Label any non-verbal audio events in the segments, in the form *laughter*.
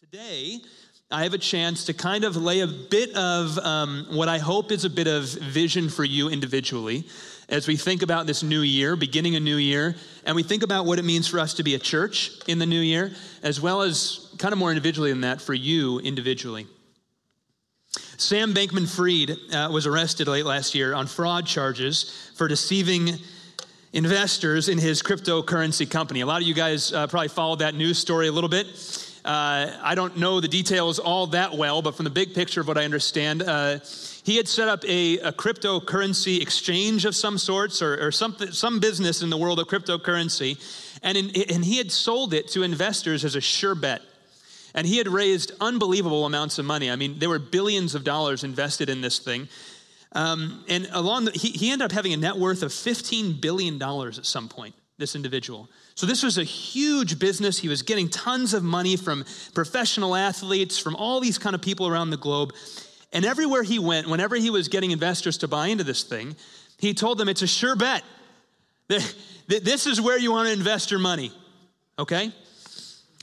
Today, I have a chance to kind of lay a bit of um, what I hope is a bit of vision for you individually as we think about this new year, beginning a new year, and we think about what it means for us to be a church in the new year, as well as kind of more individually than that for you individually. Sam Bankman Fried uh, was arrested late last year on fraud charges for deceiving investors in his cryptocurrency company. A lot of you guys uh, probably followed that news story a little bit. Uh, I don't know the details all that well, but from the big picture of what I understand, uh, he had set up a, a, cryptocurrency exchange of some sorts or, or something, some business in the world of cryptocurrency, and, in, and he had sold it to investors as a sure bet. And he had raised unbelievable amounts of money. I mean, there were billions of dollars invested in this thing. Um, and along the, he, he ended up having a net worth of $15 billion at some point, this individual. So this was a huge business. He was getting tons of money from professional athletes, from all these kind of people around the globe. And everywhere he went, whenever he was getting investors to buy into this thing, he told them it's a sure bet. *laughs* This is where you want to invest your money, okay?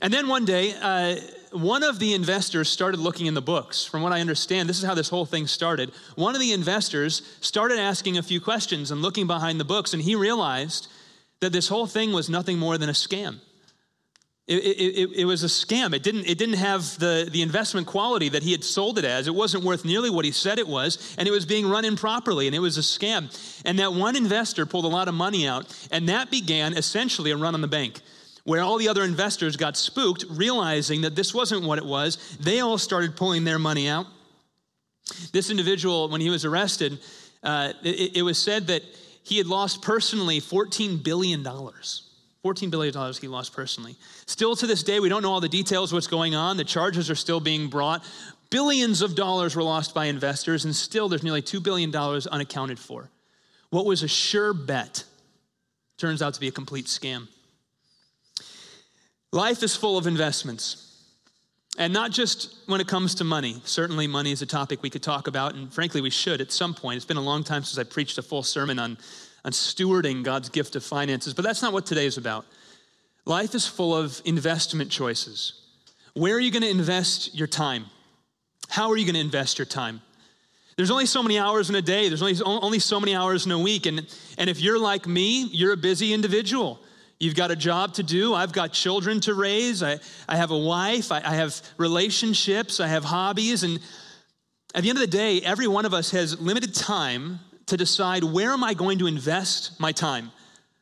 And then one day, uh, one of the investors started looking in the books. From what I understand, this is how this whole thing started. One of the investors started asking a few questions and looking behind the books, and he realized that this whole thing was nothing more than a scam. It, it, it, was a scam. It didn't, it didn't have the, the investment quality that he had sold it as. It wasn't worth nearly what he said it was, and it was being run improperly, and it was a scam. And that one investor pulled a lot of money out, and that began essentially a run on the bank where all the other investors got spooked, realizing that this wasn't what it was. They all started pulling their money out. This individual, when he was arrested, uh, it, it was said that he had lost personally $14 billion. $14 billion he lost personally. Still to this day, we don't know all the details what's going on. The charges are still being brought. Billions of dollars were lost by investors, and still there's nearly $2 billion unaccounted for. What was a sure bet turns out to be a complete scam. Life is full of investments. And not just when it comes to money. Certainly, money is a topic we could talk about, and frankly, we should at some point. It's been a long time since I preached a full sermon on, on stewarding God's gift of finances, but that's not what today is about. Life is full of investment choices. Where are you going to invest your time? How are you going to invest your time? There's only so many hours in a day, there's only, only so many hours in a week. And, and if you're like me, you're a busy individual. You've got a job to do. I've got children to raise. I, I have a wife. I, I have relationships. I have hobbies. And at the end of the day, every one of us has limited time to decide where am I going to invest my time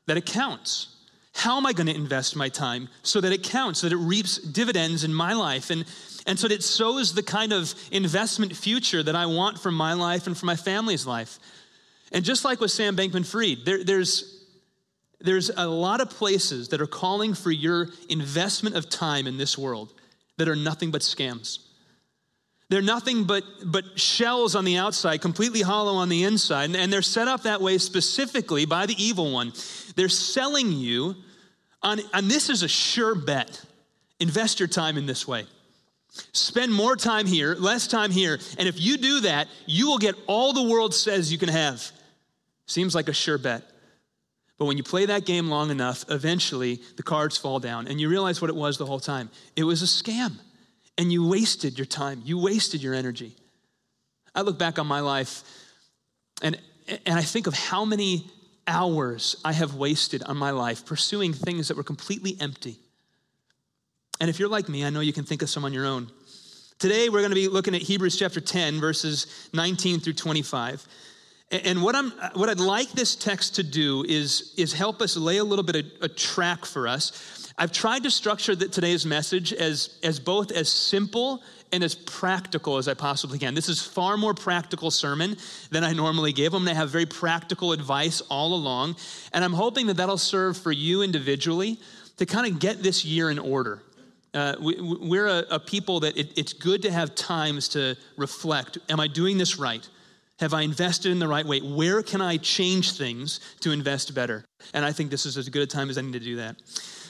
that it counts. How am I going to invest my time so that it counts, so that it reaps dividends in my life? And, and so that it sows the kind of investment future that I want for my life and for my family's life. And just like with Sam Bankman Fried, there, there's there's a lot of places that are calling for your investment of time in this world that are nothing but scams. They're nothing but, but shells on the outside, completely hollow on the inside. And they're set up that way specifically by the evil one. They're selling you on, and this is a sure bet. Invest your time in this way. Spend more time here, less time here. And if you do that, you will get all the world says you can have. Seems like a sure bet. But when you play that game long enough, eventually the cards fall down and you realize what it was the whole time. It was a scam. And you wasted your time, you wasted your energy. I look back on my life and, and I think of how many hours I have wasted on my life pursuing things that were completely empty. And if you're like me, I know you can think of some on your own. Today, we're going to be looking at Hebrews chapter 10, verses 19 through 25. And what, I'm, what I'd like this text to do is, is help us lay a little bit of a track for us. I've tried to structure the, today's message as, as both as simple and as practical as I possibly can. This is far more practical sermon than I normally give. I'm going to have very practical advice all along, and I'm hoping that that'll serve for you individually to kind of get this year in order. Uh, we, are a, a, people that it, it's good to have times to reflect. Am I doing this right? Have I invested in the right way? Where can I change things to invest better? And I think this is as good a time as any to do that.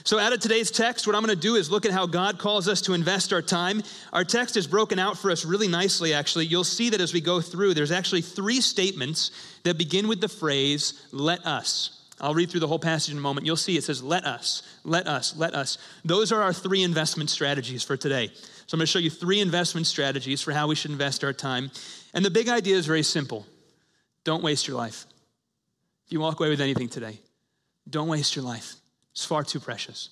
So, out of today's text, what I'm going to do is look at how God calls us to invest our time. Our text is broken out for us really nicely, actually. You'll see that as we go through, there's actually three statements that begin with the phrase, let us. I'll read through the whole passage in a moment. You'll see it says, Let us, let us, let us. Those are our three investment strategies for today. So I'm going to show you three investment strategies for how we should invest our time. And the big idea is very simple don't waste your life. If you walk away with anything today, don't waste your life. It's far too precious.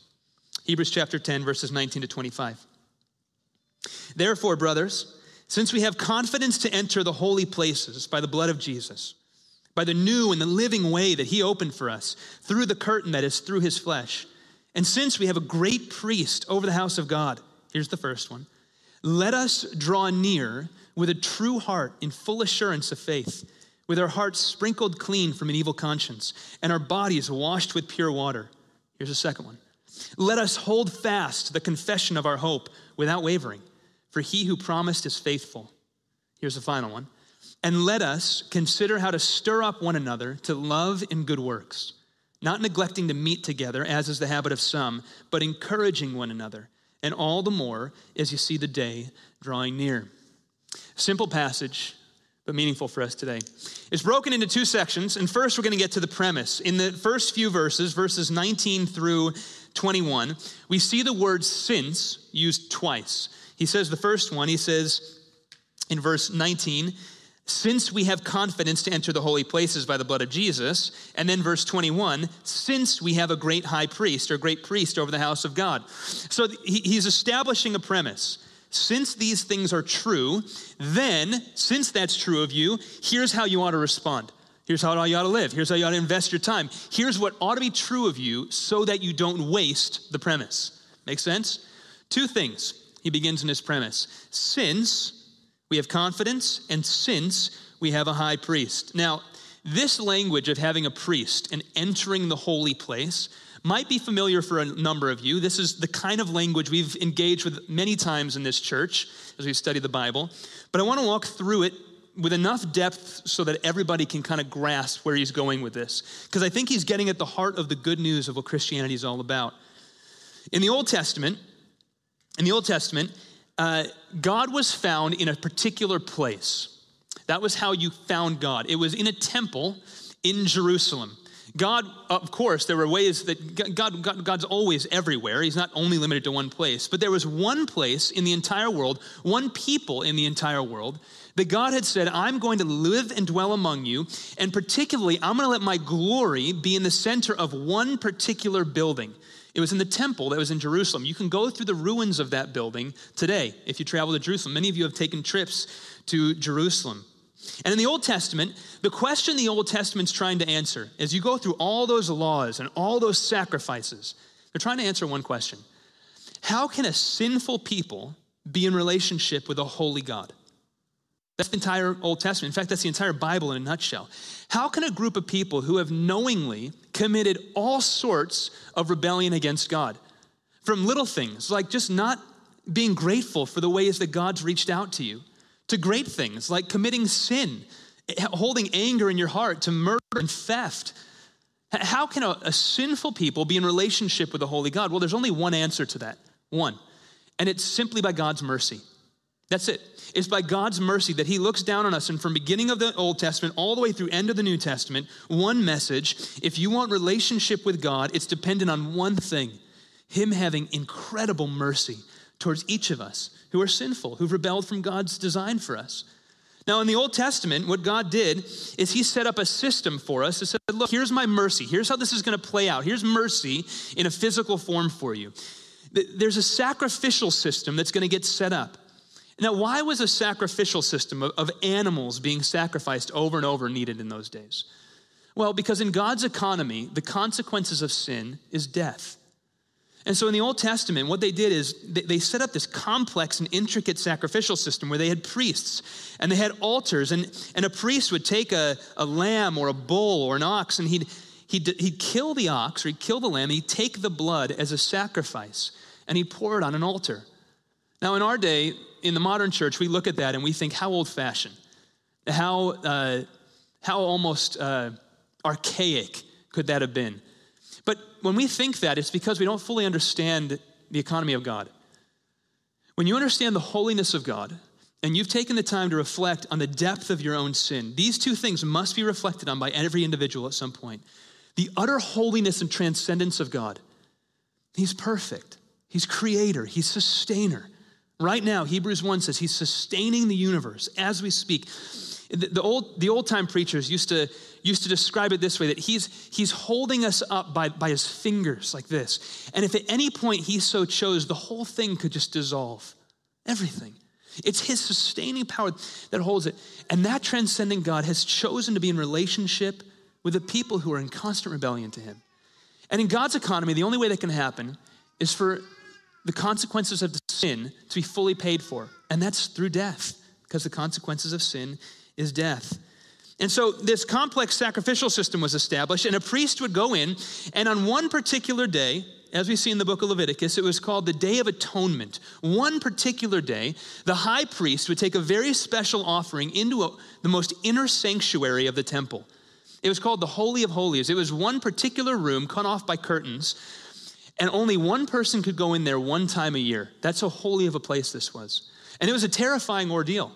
Hebrews chapter 10, verses 19 to 25. Therefore, brothers, since we have confidence to enter the holy places by the blood of Jesus, by the new and the living way that he opened for us, through the curtain that is through his flesh, and since we have a great priest over the house of God, here's the first one let us draw near with a true heart in full assurance of faith, with our hearts sprinkled clean from an evil conscience, and our bodies washed with pure water. Here's the second one. Let us hold fast the confession of our hope without wavering, for he who promised is faithful. Here's the final one. And let us consider how to stir up one another to love and good works, not neglecting to meet together, as is the habit of some, but encouraging one another, and all the more as you see the day drawing near. Simple passage, but meaningful for us today. It's broken into two sections, and first we're going to get to the premise. In the first few verses, verses 19 through 21, we see the word since used twice. He says the first one, he says in verse 19, since we have confidence to enter the holy places by the blood of Jesus. And then verse 21, since we have a great high priest or great priest over the house of God. So he's establishing a premise. Since these things are true, then, since that's true of you, here's how you ought to respond. Here's how you ought to live. Here's how you ought to invest your time. Here's what ought to be true of you so that you don't waste the premise. Make sense? Two things he begins in his premise. Since we have confidence, and since we have a high priest. Now, this language of having a priest and entering the holy place might be familiar for a number of you. This is the kind of language we've engaged with many times in this church as we study the Bible. But I want to walk through it with enough depth so that everybody can kind of grasp where he's going with this. Because I think he's getting at the heart of the good news of what Christianity is all about. In the Old Testament, in the Old Testament, uh, God was found in a particular place. That was how you found God. It was in a temple in Jerusalem. God, of course, there were ways that God, God, God's always everywhere. He's not only limited to one place, but there was one place in the entire world, one people in the entire world that God had said, I'm going to live and dwell among you, and particularly, I'm going to let my glory be in the center of one particular building. It was in the temple that was in Jerusalem. You can go through the ruins of that building today if you travel to Jerusalem. Many of you have taken trips to Jerusalem. And in the Old Testament, the question the Old Testament's trying to answer, as you go through all those laws and all those sacrifices, they're trying to answer one question How can a sinful people be in relationship with a holy God? That's the entire Old Testament. In fact, that's the entire Bible in a nutshell. How can a group of people who have knowingly committed all sorts of rebellion against God, from little things like just not being grateful for the ways that God's reached out to you, to great things like committing sin, holding anger in your heart, to murder and theft. How can a, a sinful people be in relationship with the Holy God? Well, there's only one answer to that. One. And it's simply by God's mercy. That's it. It's by God's mercy that He looks down on us. And from beginning of the Old Testament all the way through end of the New Testament, one message. If you want relationship with God, it's dependent on one thing Him having incredible mercy towards each of us who are sinful, who've rebelled from God's design for us. Now, in the Old Testament, what God did is He set up a system for us. He said, Look, here's my mercy. Here's how this is going to play out. Here's mercy in a physical form for you. There's a sacrificial system that's going to get set up. Now, why was a sacrificial system of, of animals being sacrificed over and over needed in those days? Well, because in God's economy, the consequences of sin is death. And so in the Old Testament, what they did is they set up this complex and intricate sacrificial system where they had priests and they had altars, and, and a priest would take a, a lamb or a bull or an ox and he'd, he'd, he'd kill the ox or he'd kill the lamb, he'd take the blood as a sacrifice and he'd pour it on an altar. Now, in our day, in the modern church, we look at that and we think, how old fashioned, how, uh, how almost uh, archaic could that have been? When we think that, it's because we don't fully understand the economy of God. When you understand the holiness of God, and you've taken the time to reflect on the depth of your own sin, these two things must be reflected on by every individual at some point. the utter holiness and transcendence of God. He's perfect, He's creator, He's sustainer. Right now, Hebrews 1 says He's sustaining the universe as we speak. The old, the old time preachers used to, used to describe it this way that he's, he's holding us up by, by his fingers like this. And if at any point he so chose, the whole thing could just dissolve. Everything. It's his sustaining power that holds it. And that transcendent God has chosen to be in relationship with the people who are in constant rebellion to him. And in God's economy, the only way that can happen is for the consequences of the sin to be fully paid for. And that's through death, because the consequences of sin is death. And so this complex sacrificial system was established, and a priest would go in, and on one particular day, as we see in the book of Leviticus, it was called the Day of Atonement. One particular day, the high priest would take a very special offering into a, the most inner sanctuary of the temple. It was called the Holy of Holies. It was one particular room cut off by curtains, and only one person could go in there one time a year. That's how holy of a place this was. And it was a terrifying ordeal.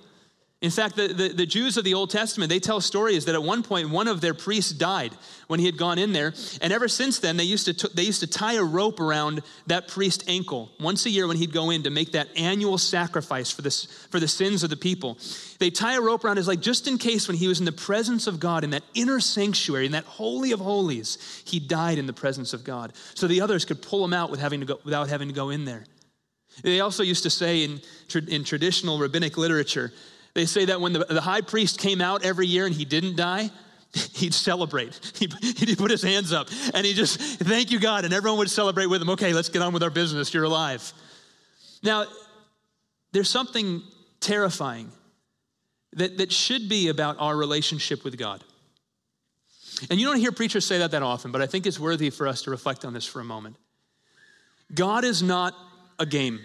In fact, the, the, the, Jews of the Old Testament, they tell stories that at one point one of their priests died when he had gone in there. And ever since then, they used to, t- they used to tie a rope around that priest's ankle once a year when he'd go in to make that annual sacrifice for, this, for the sins of the people. They tie a rope around his leg just in case when he was in the presence of God in that inner sanctuary, in that holy of holies, he died in the presence of God. So the others could pull him out with having to go, without having to go in there. They also used to say in, in traditional rabbinic literature they say that when the, the high priest came out every year and he didn't die, *laughs* he'd celebrate. *laughs* He'd, he'd put his hands up and he just, thank you, God. And everyone would celebrate with him. Okay, let's get on with our business. You're alive. Now, there's something terrifying that, that should be about our relationship with God. And you don't hear preachers say that that often, but I think it's worthy for us to reflect on this for a moment. God is not a game.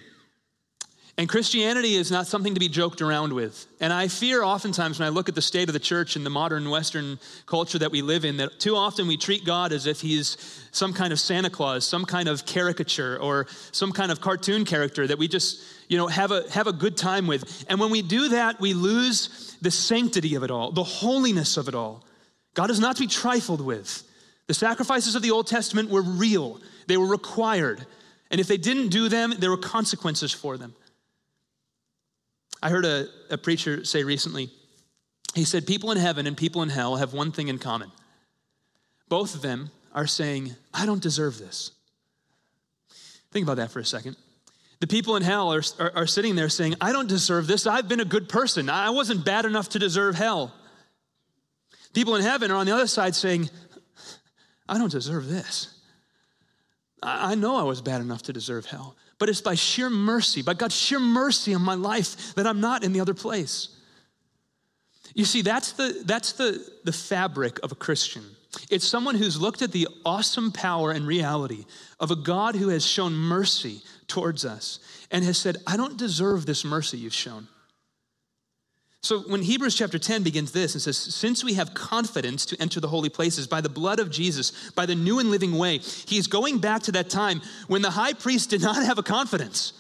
And Christianity is not something to be joked around with. And I fear oftentimes when I look at the state of the church in the modern Western culture that we live in, that too often we treat God as if he's some kind of Santa Claus, some kind of caricature, or some kind of cartoon character that we just, you know, have a, have a good time with. And when we do that, we lose the sanctity of it all, the holiness of it all. God is not to be trifled with. The sacrifices of the Old Testament were real, they were required. And if they didn't do them, there were consequences for them. I heard a, a preacher say recently, he said, People in heaven and people in hell have one thing in common. Both of them are saying, I don't deserve this. Think about that for a second. The people in hell are, are, are, sitting there saying, I don't deserve this. I've been a good person. I wasn't bad enough to deserve hell. People in heaven are on the other side saying, I don't deserve this. I, I know I was bad enough to deserve hell but it's by sheer mercy, by God's sheer mercy on my life that I'm not in the other place. You see, that's the, that's the, the fabric of a Christian. It's someone who's looked at the awesome power and reality of a God who has shown mercy towards us and has said, I don't deserve this mercy you've shown. So when Hebrews chapter 10 begins this, it says, Since we have confidence to enter the holy places by the blood of Jesus, by the new and living way, he's going back to that time when the high priest did not have a confidence.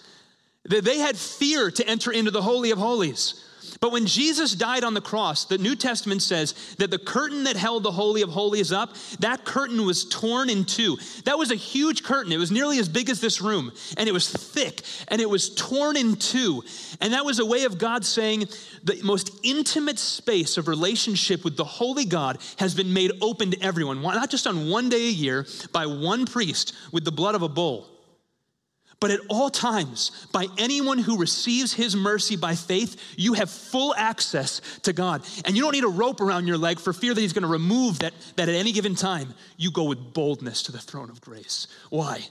That they had fear to enter into the Holy of Holies. But when Jesus died on the cross, the New Testament says that the curtain that held the Holy of Holies up, that curtain was torn in two. That was a huge curtain. It was nearly as big as this room, and it was thick, and it was torn in two. And that was a way of God saying the most intimate space of relationship with the Holy God has been made open to everyone, not just on one day a year by one priest with the blood of a bull but at all times, by anyone who receives his mercy by faith, you have full access to God. And you don't need a rope around your leg for fear that he's going to remove that, that at any given time, you go with boldness to the throne of grace. Why?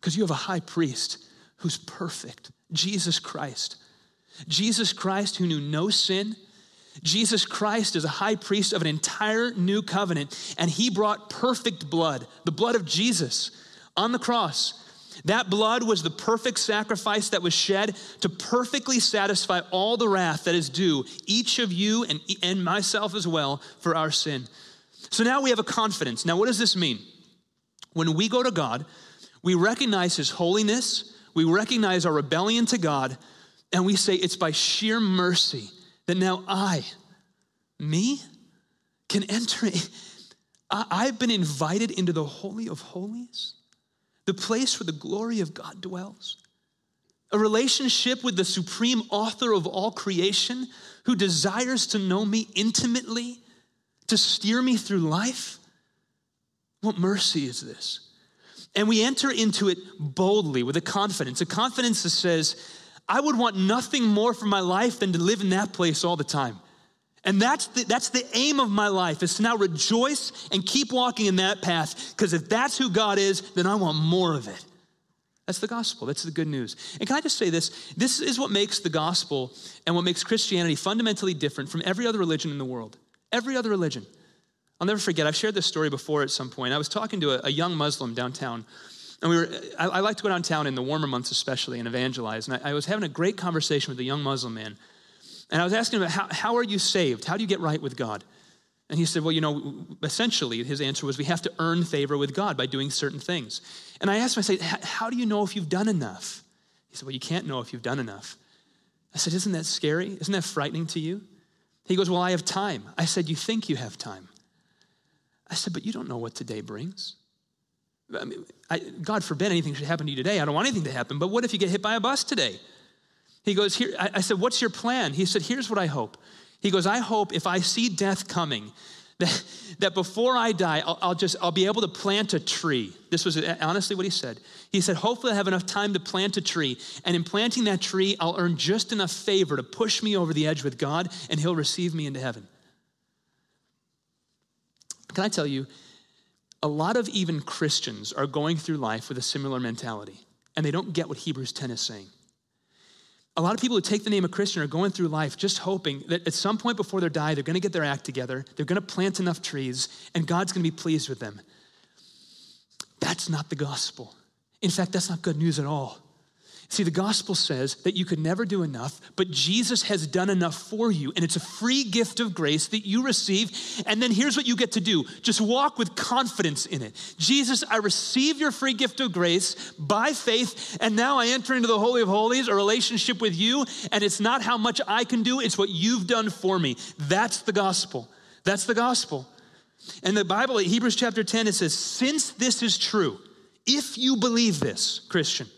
Because you have a high priest who's perfect, Jesus Christ. Jesus Christ, who knew no sin. Jesus Christ is a high priest of an entire new covenant, and he brought perfect blood, the blood of Jesus, on the cross that blood was the perfect sacrifice that was shed to perfectly satisfy all the wrath that is due, each of you and, and myself as well, for our sin. So now we have a confidence. Now, what does this mean? When we go to God, we recognize His holiness, we recognize our rebellion to God, and we say, It's by sheer mercy that now I, me, can enter. I've been invited into the Holy of Holies, the place where the glory of God dwells. A relationship with the supreme author of all creation who desires to know me intimately, to steer me through life. What mercy is this? And we enter into it boldly with a confidence, a confidence that says, I would want nothing more for my life than to live in that place all the time. And that's the, that's the aim of my life is to now rejoice and keep walking in that path because if that's who God is, then I want more of it. That's the gospel. That's the good news. And can I just say this? This is what makes the gospel and what makes Christianity fundamentally different from every other religion in the world. Every other religion. I'll never forget, I've shared this story before at some point. I was talking to a, a young Muslim downtown. And we were, I, I, like to go downtown in the warmer months, especially, and evangelize. And I, I was having a great conversation with a young Muslim man. And I was asking him, how, how are you saved? How do you get right with God? And he said, Well, you know, essentially, his answer was, We have to earn favor with God by doing certain things. And I asked him, I said, How do you know if you've done enough? He said, Well, you can't know if you've done enough. I said, Isn't that scary? Isn't that frightening to you? He goes, Well, I have time. I said, You think you have time. I said, But you don't know what today brings. I mean, I, God forbid anything should happen to you today. I don't want anything to happen, but what if you get hit by a bus today? He goes, Here, I, said, What's your plan? He said, Here's what I hope. He goes, I hope if I see death coming, *laughs* that, that before I die, I'll, I'll, just, I'll be able to plant a tree. This was honestly what he said. He said, hopefully I have enough time to plant a tree. And in planting that tree, I'll earn just enough favor to push me over the edge with God, and he'll receive me into heaven. Can I tell you, a lot of even Christians are going through life with a similar mentality, and they don't get what Hebrews 10 is saying. A lot of people who take the name of Christian are going through life just hoping that at some point before they die, they're going to get their act together, they're going to plant enough trees, and God's going to be pleased with them. That's not the gospel. In fact, that's not good news at all. See, the gospel says that you could never do enough, but Jesus has done enough for you, and it's a free gift of grace that you receive. And then here's what you get to do just walk with confidence in it. Jesus, I receive your free gift of grace by faith, and now I enter into the Holy of Holies, a relationship with you, and it's not how much I can do, it's what you've done for me. That's the gospel. That's the gospel. And the Bible, Hebrews chapter 10, it says, Since this is true, if you believe this, Christian,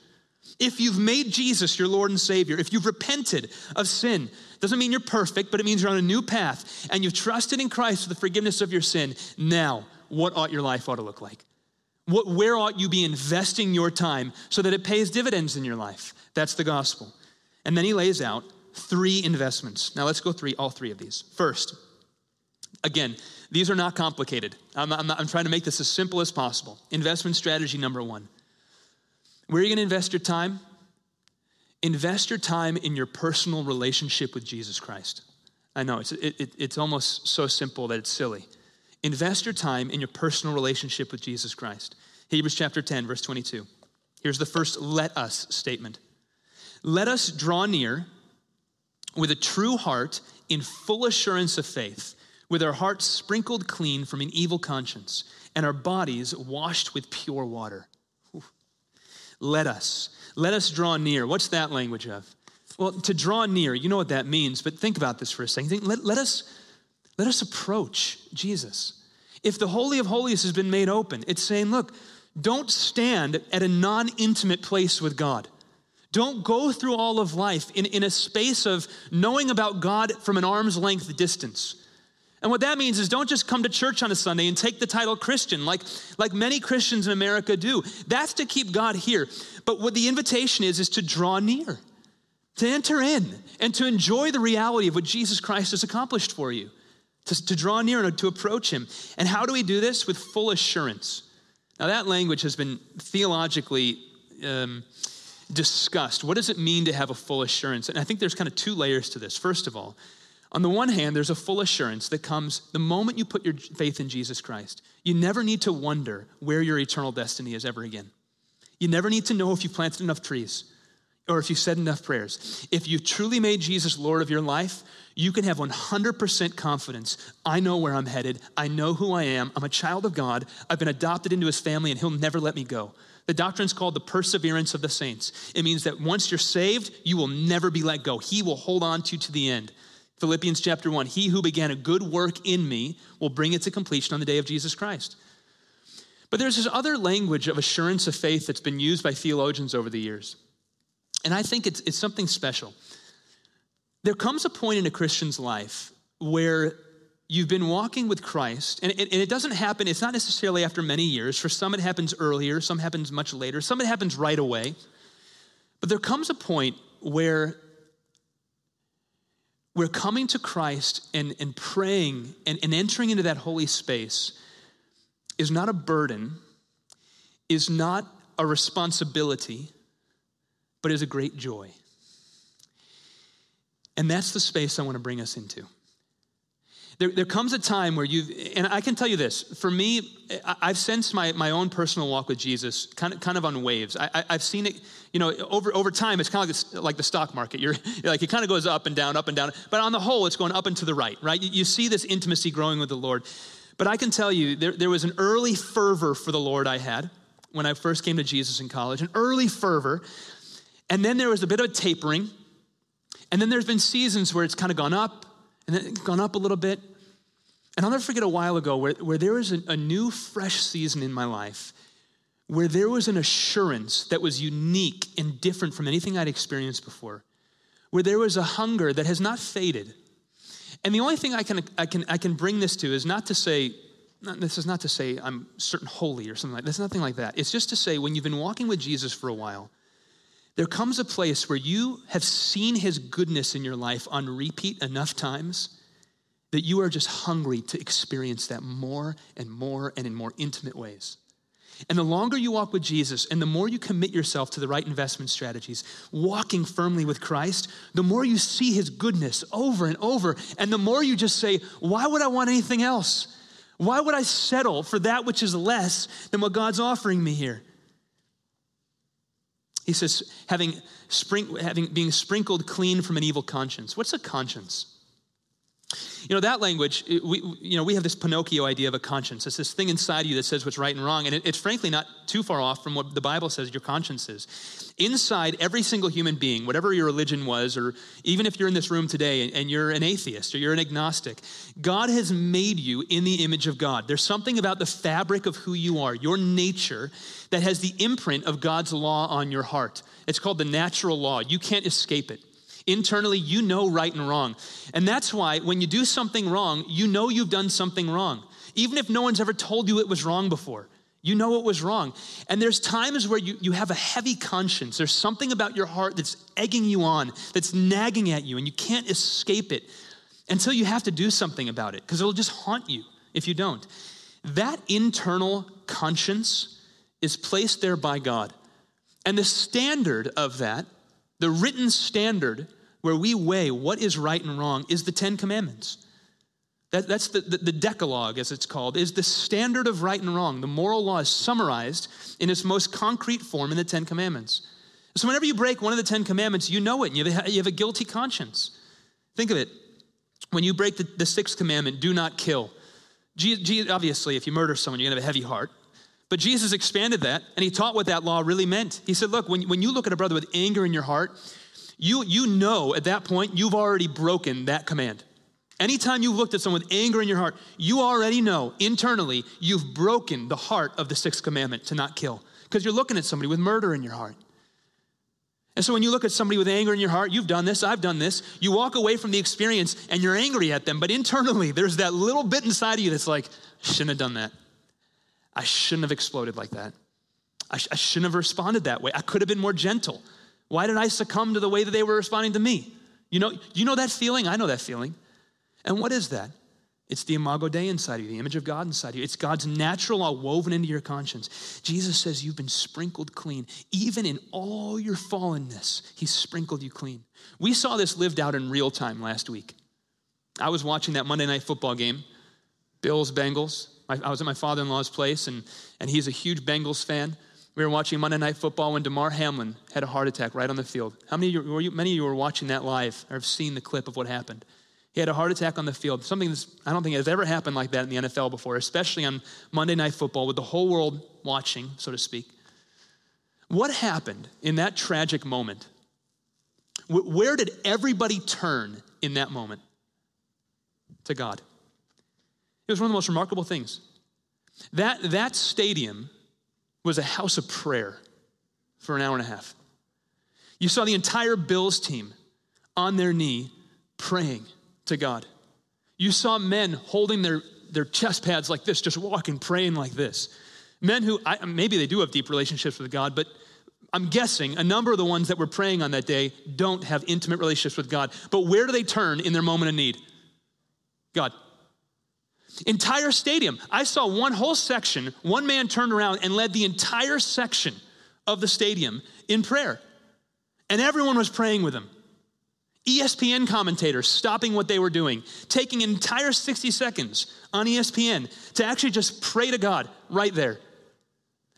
if you've made Jesus your Lord and Savior, if you've repented of sin, doesn't mean you're perfect, but it means you're on a new path and you've trusted in Christ for the forgiveness of your sin. Now, what ought your life ought to look like? What, where ought you be investing your time so that it pays dividends in your life? That's the gospel. And then he lays out three investments. Now let's go through all three of these. First, again, these are not complicated. I'm, I'm, I'm trying to make this as simple as possible. Investment strategy number one where are you going to invest your time? Invest your time in your personal relationship with Jesus Christ. I know it's, it, it, it's almost so simple that it's silly. Invest your time in your personal relationship with Jesus Christ. Hebrews chapter 10, verse 22. Here's the first let us statement. Let us draw near with a true heart in full assurance of faith, with our hearts sprinkled clean from an evil conscience and our bodies washed with pure water. Let us. Let us draw near. What's that language of? Well, to draw near, you know what that means, but think about this for a second. Let, let, us, let us approach Jesus. If the Holy of Holies has been made open, it's saying, look, don't stand at a non intimate place with God. Don't go through all of life in, in a space of knowing about God from an arm's length distance. And what that means is don't just come to church on a Sunday and take the title Christian like, like many Christians in America do. That's to keep God here. But what the invitation is, is to draw near, to enter in, and to enjoy the reality of what Jesus Christ has accomplished for you, to, to draw near and to approach Him. And how do we do this? With full assurance. Now, that language has been theologically um, discussed. What does it mean to have a full assurance? And I think there's kind of two layers to this. First of all, on the one hand, there's a full assurance that comes the moment you put your faith in Jesus Christ. You never need to wonder where your eternal destiny is ever again. You never need to know if you planted enough trees or if you said enough prayers. If you truly made Jesus Lord of your life, you can have 100% confidence. I know where I'm headed. I know who I am. I'm a child of God. I've been adopted into his family, and he'll never let me go. The doctrine is called the perseverance of the saints. It means that once you're saved, you will never be let go. He will hold on to you to the end. Philippians chapter 1 He who began a good work in me will bring it to completion on the day of Jesus Christ. But there's this other language of assurance of faith that's been used by theologians over the years. And I think it's, it's something special. There comes a point in a Christian's life where you've been walking with Christ, and it, and it, doesn't happen, it's not necessarily after many years. For some, it happens earlier, some happens much later, some it happens right away. But there comes a point where we're coming to Christ and, and praying and, and entering into that holy space is not a burden, is not a responsibility, but is a great joy. And that's the space I want to bring us into. There, there comes a time where you've, and I can tell you this, for me, I've sensed my, my own personal walk with Jesus kind of, kind of on waves. I, have seen it, you know, over, over time, it's kind of like, like the stock market. You're like, it kind of goes up and down, up and down, but on the whole, it's going up and to the right, right? You, you see this intimacy growing with the Lord. But I can tell you, there, there was an early fervor for the Lord I had when I first came to Jesus in college, an early fervor. And then there was a bit of a tapering. And then there's been seasons where it's kind of gone up and then gone up a little bit. And I'll never forget a while ago where, where there was a, a new, fresh season in my life where there was an assurance that was unique and different from anything I'd experienced before, where there was a hunger that has not faded. And the only thing I can, I can, I can bring this to is not to say, not, this is not to say I'm certain holy or something like that. There's nothing like that. It's just to say when you've been walking with Jesus for a while, there comes a place where you have seen his goodness in your life on repeat enough times that you are just hungry to experience that more and more and in more intimate ways. And the longer you walk with Jesus and the more you commit yourself to the right investment strategies, walking firmly with Christ, the more you see his goodness over and over. And the more you just say, Why would I want anything else? Why would I settle for that which is less than what God's offering me here? He says, having, having being sprinkled clean from an evil conscience. What's a conscience? You know, that language, we, you know, we have this Pinocchio idea of a conscience. It's this thing inside you that says what's right and wrong. And it, it's frankly not too far off from what the Bible says your conscience is. Inside every single human being, whatever your religion was, or even if you're in this room today and you're an atheist or you're an agnostic, God has made you in the image of God. There's something about the fabric of who you are, your nature, that has the imprint of God's law on your heart. It's called the natural law. You can't escape it. Internally, you know right and wrong. And that's why when you do something wrong, you know you've done something wrong. Even if no one's ever told you it was wrong before, you know it was wrong. And there's times where you, you have a heavy conscience. There's something about your heart that's egging you on, that's nagging at you, and you can't escape it until you have to do something about it because it'll just haunt you if you don't. That internal conscience is placed there by God. And the standard of that the written standard where we weigh what is right and wrong is the Ten Commandments. That, that's the, the, the, Decalogue, as it's called, is the standard of right and wrong. The moral law is summarized in its most concrete form in the Ten Commandments. So, whenever you break one of the Ten Commandments, you know it, and you have a, you have a guilty conscience. Think of it. When you break the, the sixth commandment, do not kill. G, G, obviously, if you murder someone, you're going to have a heavy heart. But Jesus expanded that and he taught what that law really meant. He said, Look, when, when you look at a brother with anger in your heart, you, you know at that point you've already broken that command. Anytime you've looked at someone with anger in your heart, you already know internally you've broken the heart of the sixth commandment to not kill because you're looking at somebody with murder in your heart. And so when you look at somebody with anger in your heart, you've done this, I've done this, you walk away from the experience and you're angry at them, but internally there's that little bit inside of you that's like, shouldn't have done that. I shouldn't have exploded like that. I, sh- I shouldn't have responded that way. I could have been more gentle. Why did I succumb to the way that they were responding to me? You know, you know that feeling? I know that feeling. And what is that? It's the imago Dei inside you, the image of God inside you. It's God's natural law woven into your conscience. Jesus says you've been sprinkled clean. Even in all your fallenness, He's sprinkled you clean. We saw this lived out in real time last week. I was watching that Monday night football game, Bills, Bengals. I was at my father in law's place, and, and he's a huge Bengals fan. We were watching Monday Night Football when Damar Hamlin had a heart attack right on the field. How many of you, were you, many of you were watching that live or have seen the clip of what happened? He had a heart attack on the field. Something I don't think has ever happened like that in the NFL before, especially on Monday Night Football with the whole world watching, so to speak. What happened in that tragic moment? Where did everybody turn in that moment? to God. It was one of the most remarkable things. That, that stadium was a house of prayer for an hour and a half. You saw the entire Bills team on their knee praying to God. You saw men holding their, their chest pads like this, just walking, praying like this. Men who, I, maybe they do have deep relationships with God, but I'm guessing a number of the ones that were praying on that day don't have intimate relationships with God. But where do they turn in their moment of need? God. Entire stadium. I saw one whole section, one man turned around and led the entire section of the stadium in prayer. And everyone was praying with him. ESPN commentators stopping what they were doing, taking an entire 60 seconds on ESPN to actually just pray to God right there.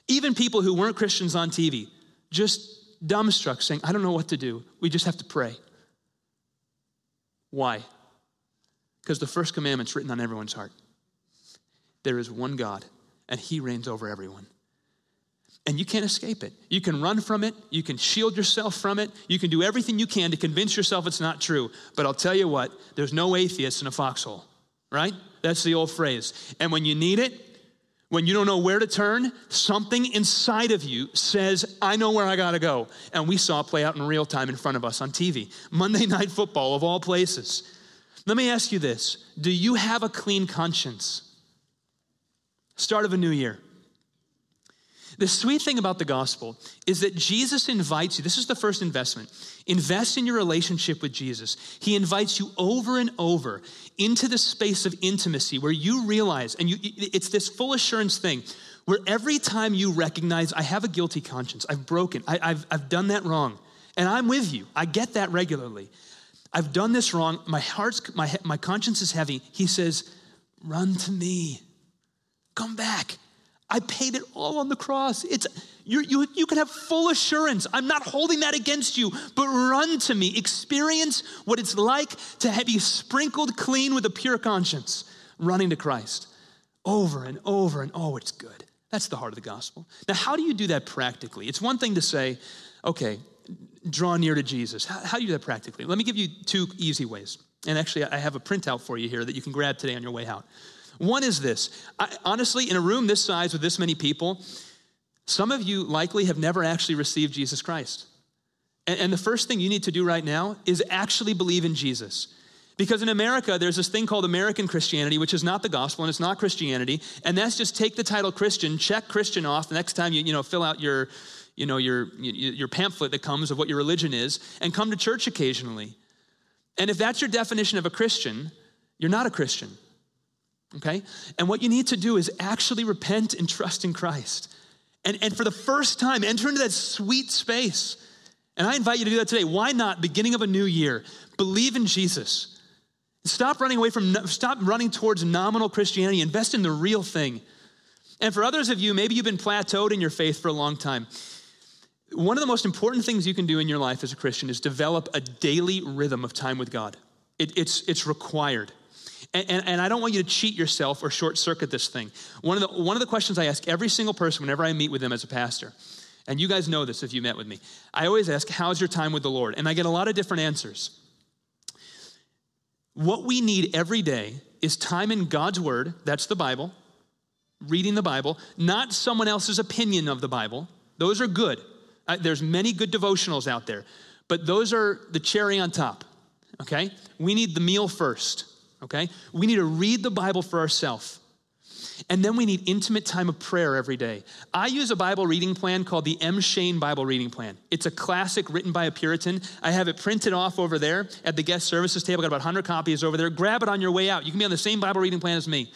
Even people who weren't Christians on TV, just dumbstruck, saying, I don't know what to do. We just have to pray. Why? Because the first commandment's written on everyone's heart. There is one God, and He reigns over everyone. And you can't escape it. You can run from it. You can shield yourself from it. You can do everything you can to convince yourself it's not true. But I'll tell you what, there's no atheist in a foxhole, right? That's the old phrase. And when you need it, when you don't know where to turn, something inside of you says, I know where I gotta go. And we saw it play out in real time in front of us on TV. Monday *laughs* Night Football, of all places. Let me ask you this Do you have a clean conscience? Start of a new year. The sweet thing about the gospel is that Jesus invites you. This is the first investment. Invest in your relationship with Jesus. He invites you over and over into the space of intimacy where you realize, and you, it's this full assurance thing, where every time you recognize, I have a guilty conscience, I've broken, I, have I've done that wrong, and I'm with you. I get that regularly. I've done this wrong. My heart's, my, my conscience is heavy. He says, Run to me. Come back. I paid it all on the cross. It's, you, you, you can have full assurance. I'm not holding that against you, but run to me. Experience what it's like to have you sprinkled clean with a pure conscience, running to Christ over and over and oh, it's good. That's the heart of the gospel. Now, how do you do that practically? It's one thing to say, okay, draw near to Jesus. How, how do you do that practically? Let me give you two easy ways. And actually, I have a printout for you here that you can grab today on your way out. One is this I, honestly, in a room this size with this many people, some of you likely have never actually received Jesus Christ. And, and the first thing you need to do right now is actually believe in Jesus. Because in America, there's this thing called American Christianity, which is not the gospel and it's not Christianity. And that's just take the title Christian, check Christian off the next time you, you know, fill out your, you know, your, your pamphlet that comes of what your religion is, and come to church occasionally. And if that's your definition of a Christian, you're not a Christian okay? And what you need to do is actually repent and trust in Christ. And, and for the first time, enter into that sweet space. And I invite you to do that today. Why not, beginning of a new year, believe in Jesus. Stop running away from, stop running towards nominal Christianity. Invest in the real thing. And for others of you, maybe you've been plateaued in your faith for a long time. One of the most important things you can do in your life as a Christian is develop a daily rhythm of time with God. It, it's, it's required. And, and, and, I don't want you to cheat yourself or short circuit this thing. One of, the, one of the questions I ask every single person whenever I meet with them as a pastor, and you guys know this if you met with me, I always ask, How's your time with the Lord? And I get a lot of different answers. What we need every day is time in God's Word, that's the Bible, reading the Bible, not someone else's opinion of the Bible. Those are good. Uh, there's many good devotionals out there, but those are the cherry on top, okay? We need the meal first okay? We need to read the Bible for ourselves. And then we need intimate time of prayer every day. I use a Bible reading plan called the M'Cheyne Bible Reading Plan. It's a classic written by a Puritan. I have it printed off over there at the guest services table. Got about 100 copies over there. Grab it on your way out. You can be on the same Bible reading plan as me.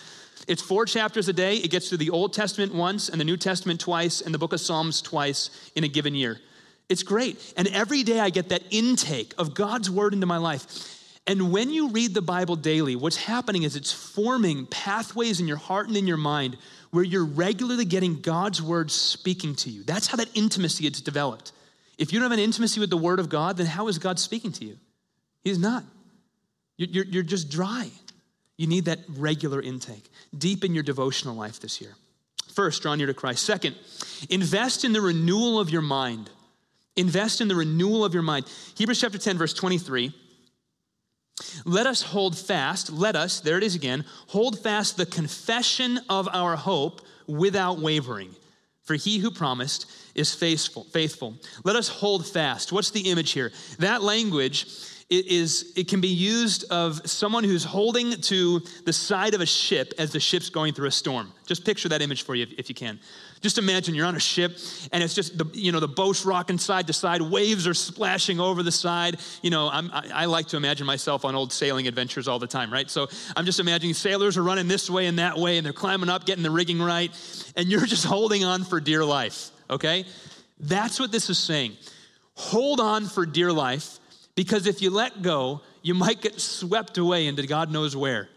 It's four chapters a day. It gets through the Old Testament once and the New Testament twice and the book of Psalms twice in a given year. It's great. And every day I get that intake of God's word into my life. And when you read the Bible daily, what's happening is it's forming pathways in your heart and in your mind where you're regularly getting God's word speaking to you. That's how that intimacy gets developed. If you don't have an intimacy with the word of God, then how is God speaking to you? He's not. You're, you're just dry. You need that regular intake. Deepen your devotional life this year. First, draw near to Christ. Second, invest in the renewal of your mind. Invest in the renewal of your mind. Hebrews chapter 10, verse 23 Let us hold fast, let us, there it is again, hold fast the confession of our hope without wavering. For he who promised is faithful. faithful. Let us hold fast. What's the image here? That language it, is, it can be used of someone who's holding to the side of a ship as the ship's going through a storm. Just picture that image for you if, if you can. Just imagine you're on a ship and it's just the you know the boat's rocking side to side, waves are splashing over the side. You know, I'm, I, I like to imagine myself on old sailing adventures all the time, right? So I'm just imagining sailors are running this way and that way, and they're climbing up, getting the rigging right, and you're just holding on for dear life. Okay, that's what this is saying. Hold on for dear life because if you let go, you might get swept away into God knows where.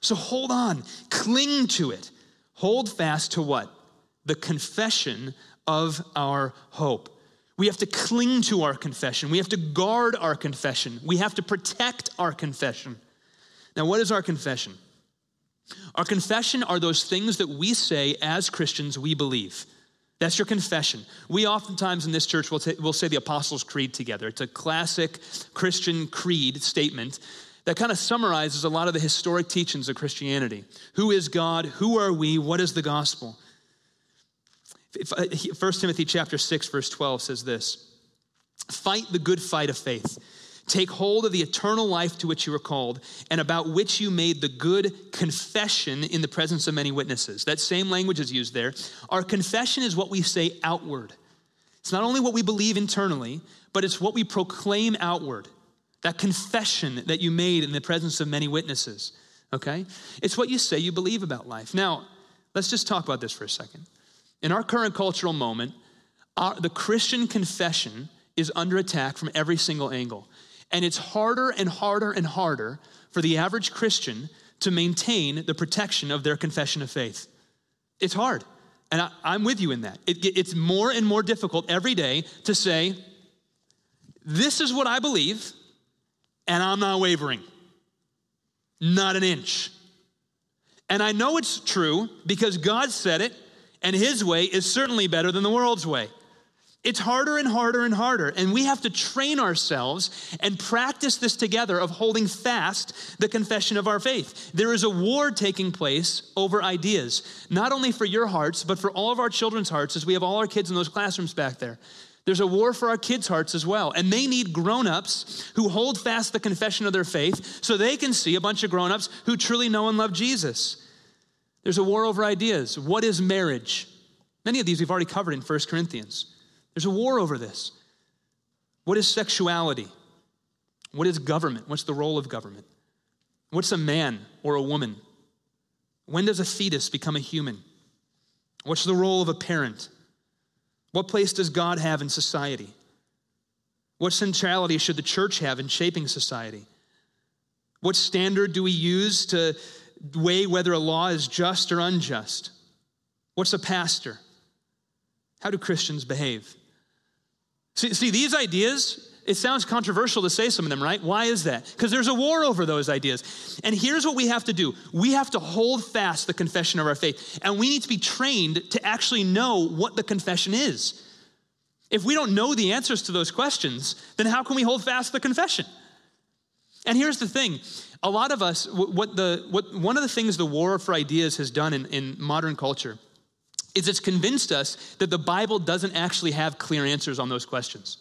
So hold on, cling to it. Hold fast to what? The confession of our hope. We have to cling to our confession. We have to guard our confession. We have to protect our confession. Now, what is our confession? Our confession are those things that we say as Christians we believe. That's your confession. We oftentimes in this church will, t- will say the Apostles' Creed together. It's a classic Christian creed statement that kind of summarizes a lot of the historic teachings of Christianity. Who is God? Who are we? What is the gospel? 1 uh, Timothy chapter 6 verse 12 says this. Fight the good fight of faith. Take hold of the eternal life to which you were called, and about which you made the good confession in the presence of many witnesses. That same language is used there. Our confession is what we say outward. It's not only what we believe internally, but it's what we proclaim outward. That confession that you made in the presence of many witnesses, okay? It's what you say you believe about life. Now, let's just talk about this for a second. In our current cultural moment, our, the Christian confession is under attack from every single angle. And it's harder and harder and harder for the average Christian to maintain the protection of their confession of faith. It's hard. And I, am with you in that. It, it's more and more difficult every day to say, this is what I believe, and I'm not wavering. Not an inch. And I know it's true because God said it, and His way is certainly better than the world's way. It's harder and harder and harder. And we have to train ourselves and practice this together of holding fast the confession of our faith. There is a war taking place over ideas, not only for your hearts, but for all of our children's hearts, as we have all our kids in those classrooms back there. There's a war for our kids' hearts as well. And they need grown ups who hold fast the confession of their faith so they can see a bunch of grown ups who truly know and love Jesus. There's a war over ideas. What is marriage? Many of these we've already covered in 1 Corinthians. There's a war over this. What is sexuality? What is government? What's the role of government? What's a man or a woman? When does a fetus become a human? What's the role of a parent? What place does God have in society? What centrality should the church have in shaping society? What standard do we use to weigh whether a law is just or unjust? What's a pastor? How do Christians behave? See, see, these ideas, it sounds controversial to say some of them, right? Why is that? Because there's a war over those ideas. And here's what we have to do we have to hold fast the confession of our faith, and we need to be trained to actually know what the confession is. If we don't know the answers to those questions, then how can we hold fast the confession? And here's the thing a lot of us, what the, what, one of the things the war for ideas has done in, in modern culture is it's convinced us that the Bible doesn't actually have clear answers on those questions.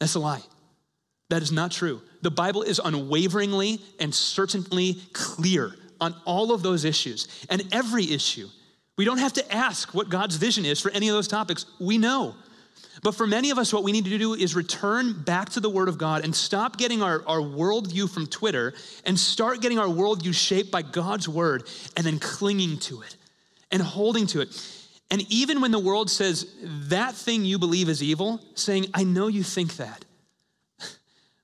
That's a lie. That is not true. The Bible is unwaveringly and certainly clear on all of those issues and every issue. We don't have to ask what God's vision is for any of those topics. We know. But for many of us, what we need to do is return back to the Word of God and stop getting our, our worldview from Twitter and start getting our worldview shaped by God's Word and then clinging to it and holding to it. And even when the world says that thing you believe is evil, saying, I know you think that, *laughs*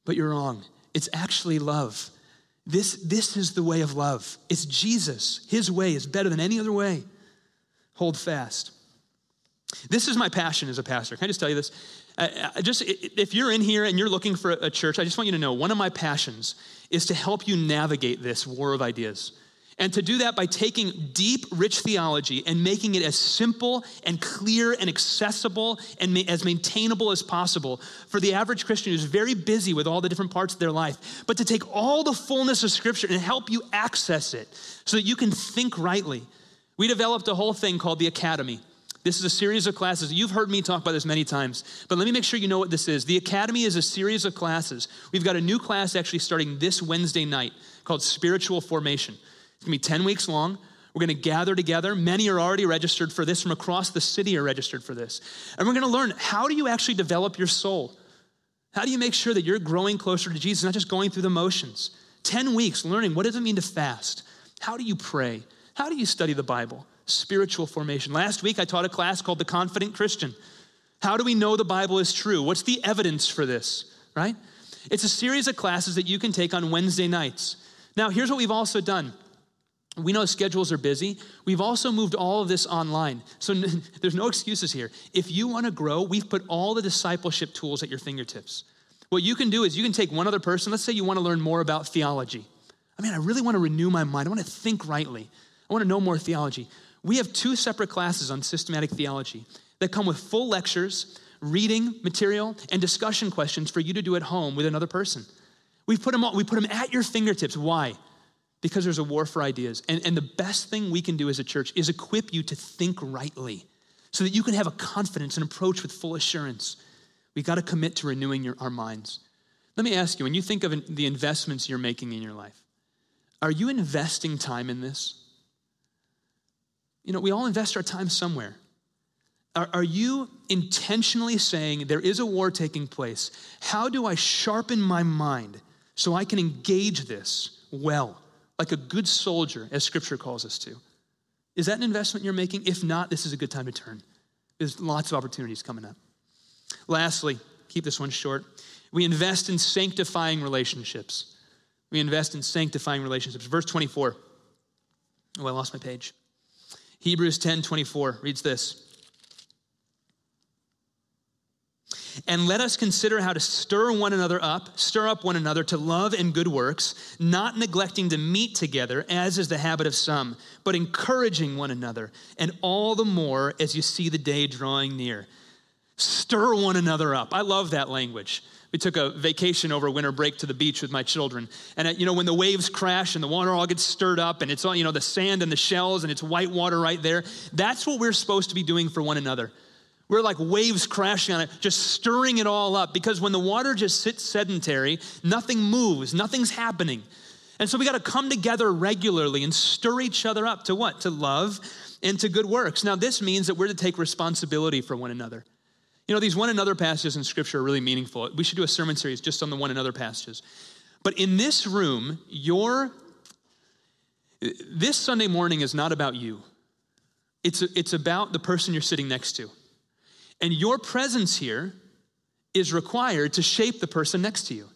but you're wrong. It's actually love. This, this is the way of love. It's Jesus. His way is better than any other way. Hold fast. This is my passion as a pastor. Can I just tell you this? Uh, just if you're in here and you're looking for a church, I just want you to know one of my passions is to help you navigate this war of ideas And to do that by taking deep, rich theology and making it as simple and clear and accessible and ma- as maintainable as possible for the average Christian who's very busy with all the different parts of their life, but to take all the fullness of Scripture and help you access it so that you can think rightly. We developed a whole thing called the Academy. This is a series of classes. You've heard me talk about this many times, but let me make sure you know what this is. The Academy is a series of classes. We've got a new class actually starting this Wednesday night called Spiritual Formation. It's gonna be 10 weeks long. We're gonna gather together. Many are already registered for this from across the city are registered for this. And we're gonna learn how do you actually develop your soul? How do you make sure that you're growing closer to Jesus, not just going through the motions? 10 weeks learning what does it mean to fast? How do you pray? How do you study the Bible? Spiritual formation. Last week I taught a class called The Confident Christian. How do we know the Bible is true? What's the evidence for this, right? It's a series of classes that you can take on Wednesday nights. Now, here's what we've also done. We know schedules are busy. We've also moved all of this online. So *laughs* there's no excuses here. If you want to grow, we've put all the discipleship tools at your fingertips. What you can do is you can take one other person. Let's say you want to learn more about theology. I mean, I really want to renew my mind. I want to think rightly. I want to know more theology. We have two separate classes on systematic theology that come with full lectures, reading material, and discussion questions for you to do at home with another person. We've put them, all, we put them at your fingertips. Why? because there's a war for ideas. And, and the best thing we can do as a church is equip you to think rightly so that you can have a confidence and approach with full assurance. We've got to commit to renewing your, our minds. Let me ask you when you think of the investments you're making in your life, are you investing time in this? You know, we all invest our time somewhere. Are, are you intentionally saying there is a war taking place? How do I sharpen my mind so I can engage this well? like a good soldier, as scripture calls us to. Is that an investment you're making? If not, this is a good time to turn. There's lots of opportunities coming up. Lastly, keep this one short. We invest in sanctifying relationships. We invest in sanctifying relationships. Verse 24. Oh, I lost my page. Hebrews 10 24 reads this. And let us consider how to stir one another up, stir up one another to love and good works, not neglecting to meet together, as is the habit of some, but encouraging one another, and all the more as you see the day drawing near. Stir one another up. I love that language. We took a vacation over winter break to the beach with my children. And, uh, you know, when the waves crash and the water all gets stirred up and it's all, you know, the sand and the shells and it's white water right there, that's what we're supposed to be doing for one another. We're like waves crashing on it, just stirring it all up because when the water just sits sedentary, nothing moves, nothing's happening. And so we got to come together regularly and stir each other up to what? To love and to good works. Now, this means that we're to take responsibility for one another. You know, these one another passages in Scripture are really meaningful. We should do a sermon series just on the one another passages. But in this room, your this Sunday morning is not about you. It's, it's about the person you're sitting next to. And your presence here is required to shape the person next to you.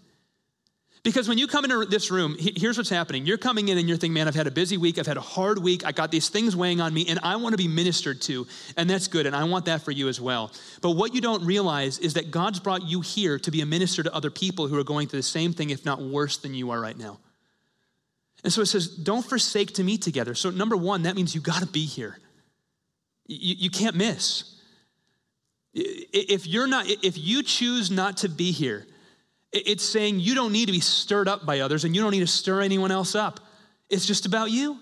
Because when you come into this room, here's what's happening. You're coming in and you're thinking, man, I've had a busy week. I've had a hard week. I got these things weighing on me, and I want to be ministered to. And that's good. And I want that for you as well. But what you don't realize is that God's brought you here to be a minister to other people who are going through the same thing, if not worse than you are right now. And so it says, don't forsake to meet together. So, number one, that means you got to be here. You, you can't miss. If you're not, if you choose not to be here, it's saying you don't need to be stirred up by others and you don't need to stir anyone else up. It's just about you.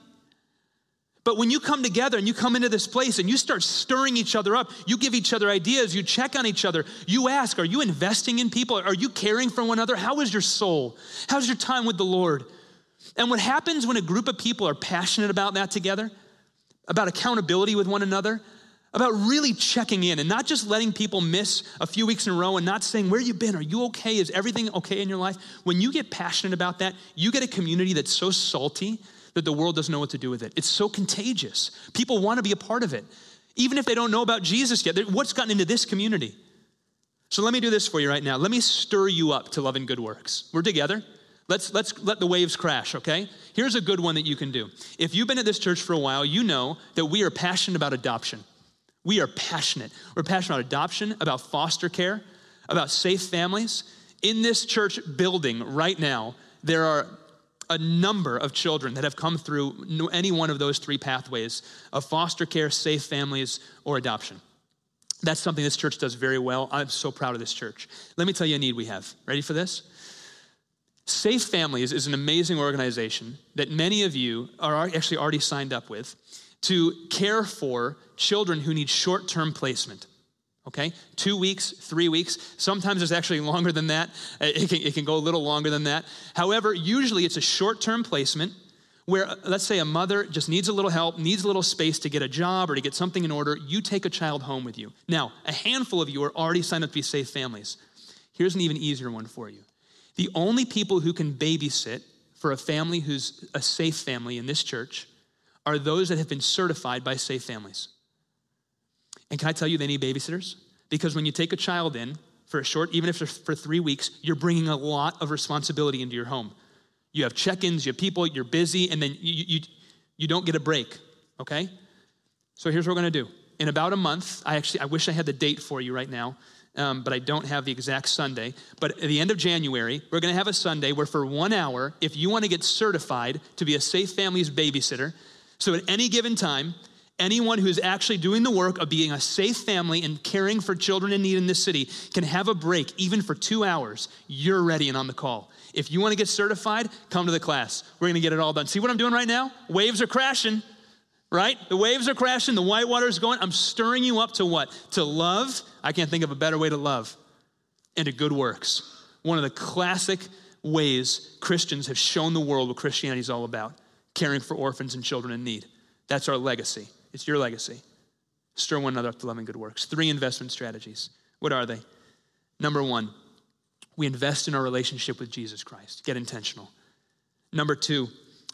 But when you come together and you come into this place and you start stirring each other up, you give each other ideas, you check on each other, you ask, Are you investing in people? Are you caring for one another? How is your soul? How's your time with the Lord? And what happens when a group of people are passionate about that together, about accountability with one another, about really checking in and not just letting people miss a few weeks in a row and not saying, Where you been? Are you okay? Is everything okay in your life? When you get passionate about that, you get a community that's so salty that the world doesn't know what to do with it. It's so contagious. People want to be a part of it, even if they don't know about Jesus yet. What's gotten into this community? So let me do this for you right now. Let me stir you up to love and good works. We're together. Let's, let's let the waves crash, okay? Here's a good one that you can do. If you've been at this church for a while, you know that we are passionate about adoption. We are passionate. We're passionate about adoption, about foster care, about safe families. In this church building right now, there are a number of children that have come through any one of those three pathways of foster care, safe families, or adoption. That's something this church does very well. I'm so proud of this church. Let me tell you a need we have. Ready for this? Safe Families is an amazing organization that many of you are actually already signed up with to care for children who need short term placement. Okay? Two weeks, three weeks. Sometimes it's actually longer than that. It can, it can go a little longer than that. However, usually it's a short term placement where, uh, let's say, a mother just needs a little help, needs a little space to get a job or to get something in order. You take a child home with you. Now, a handful of you are already signed up to be safe families. Here's an even easier one for you. The only people who can babysit for a family who's a safe family in this church are those that have been certified by safe families. And can I tell you, they need babysitters? Because when you take a child in for a short, even if for three weeks, you're bringing a lot of responsibility into your home. You have check ins, you have people, you're busy, and then you, you, you don't get a break, okay? So here's what we're gonna do. In about a month, I actually, I wish I had the date for you right now, um, but I don't have the exact Sunday. But at the end of January, we're gonna have a Sunday where for one hour, if you wanna get certified to be a safe family's babysitter, so at any given time, anyone who's actually doing the work of being a safe family and caring for children in need in this city can have a break even for two hours. You're ready and on the call. If you want to get certified, come to the class. We're going to get it all done. See what I'm doing right now? Waves are crashing, right? The waves are crashing, the white water is going. I'm stirring you up to what? To love. I can't think of a better way to love. And to good works. One of the classic ways Christians have shown the world what Christianity is all about caring for orphans and children in need. That's our legacy. It's your legacy. Stir one another up to love and good works. Three investment strategies. What are they? Number one, we invest in our relationship with Jesus Christ. Get intentional. Number two,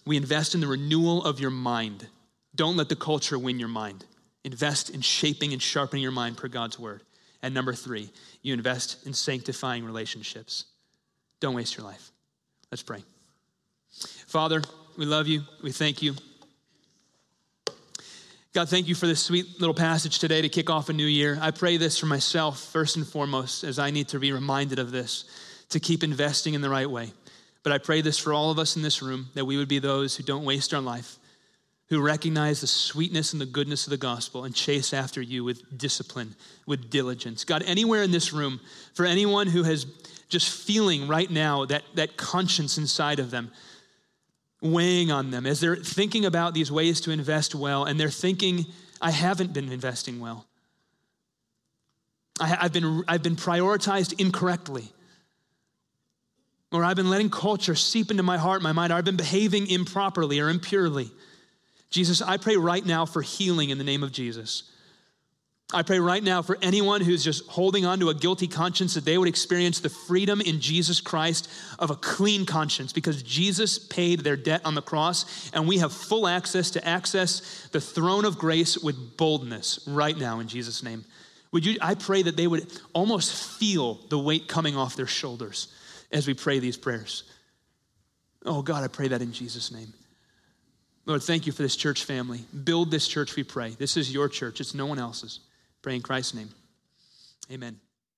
we invest in the renewal of your mind. Don't let the culture win your mind. Invest in shaping and sharpening your mind per God's word. And number three, you invest in sanctifying relationships. Don't waste your life. Let's pray. Father, we love you. We thank you. God, thank you for this sweet little passage today to kick off a new year. I pray this for myself, first and foremost, as I need to be reminded of this, to keep investing in the right way. But I pray this for all of us in this room, that we would be those who don't waste our life, who recognize the sweetness and the goodness of the gospel and chase after you with discipline, with diligence. God, anywhere in this room, for anyone who has just feeling right now that, that conscience inside of them, weighing on them as they're thinking about these ways to invest well, and they're thinking, I haven't been investing well. I, have been, I've been prioritized incorrectly. Or I've been letting culture seep into my heart, my mind, or I've been behaving improperly or impurely. Jesus, I pray right now for healing in the name of Jesus. I pray right now for anyone who's just holding on to a guilty conscience that they would experience the freedom in Jesus Christ of a clean conscience because Jesus paid their debt on the cross and we have full access to access the throne of grace with boldness right now in Jesus' name. Would you I pray that they would almost feel the weight coming off their shoulders as we pray these prayers. Oh God, I pray that in Jesus' name. Lord, thank you for this church family. Build this church, we pray. This is your church, it's no one else's. Pray in Christ's name. Amen.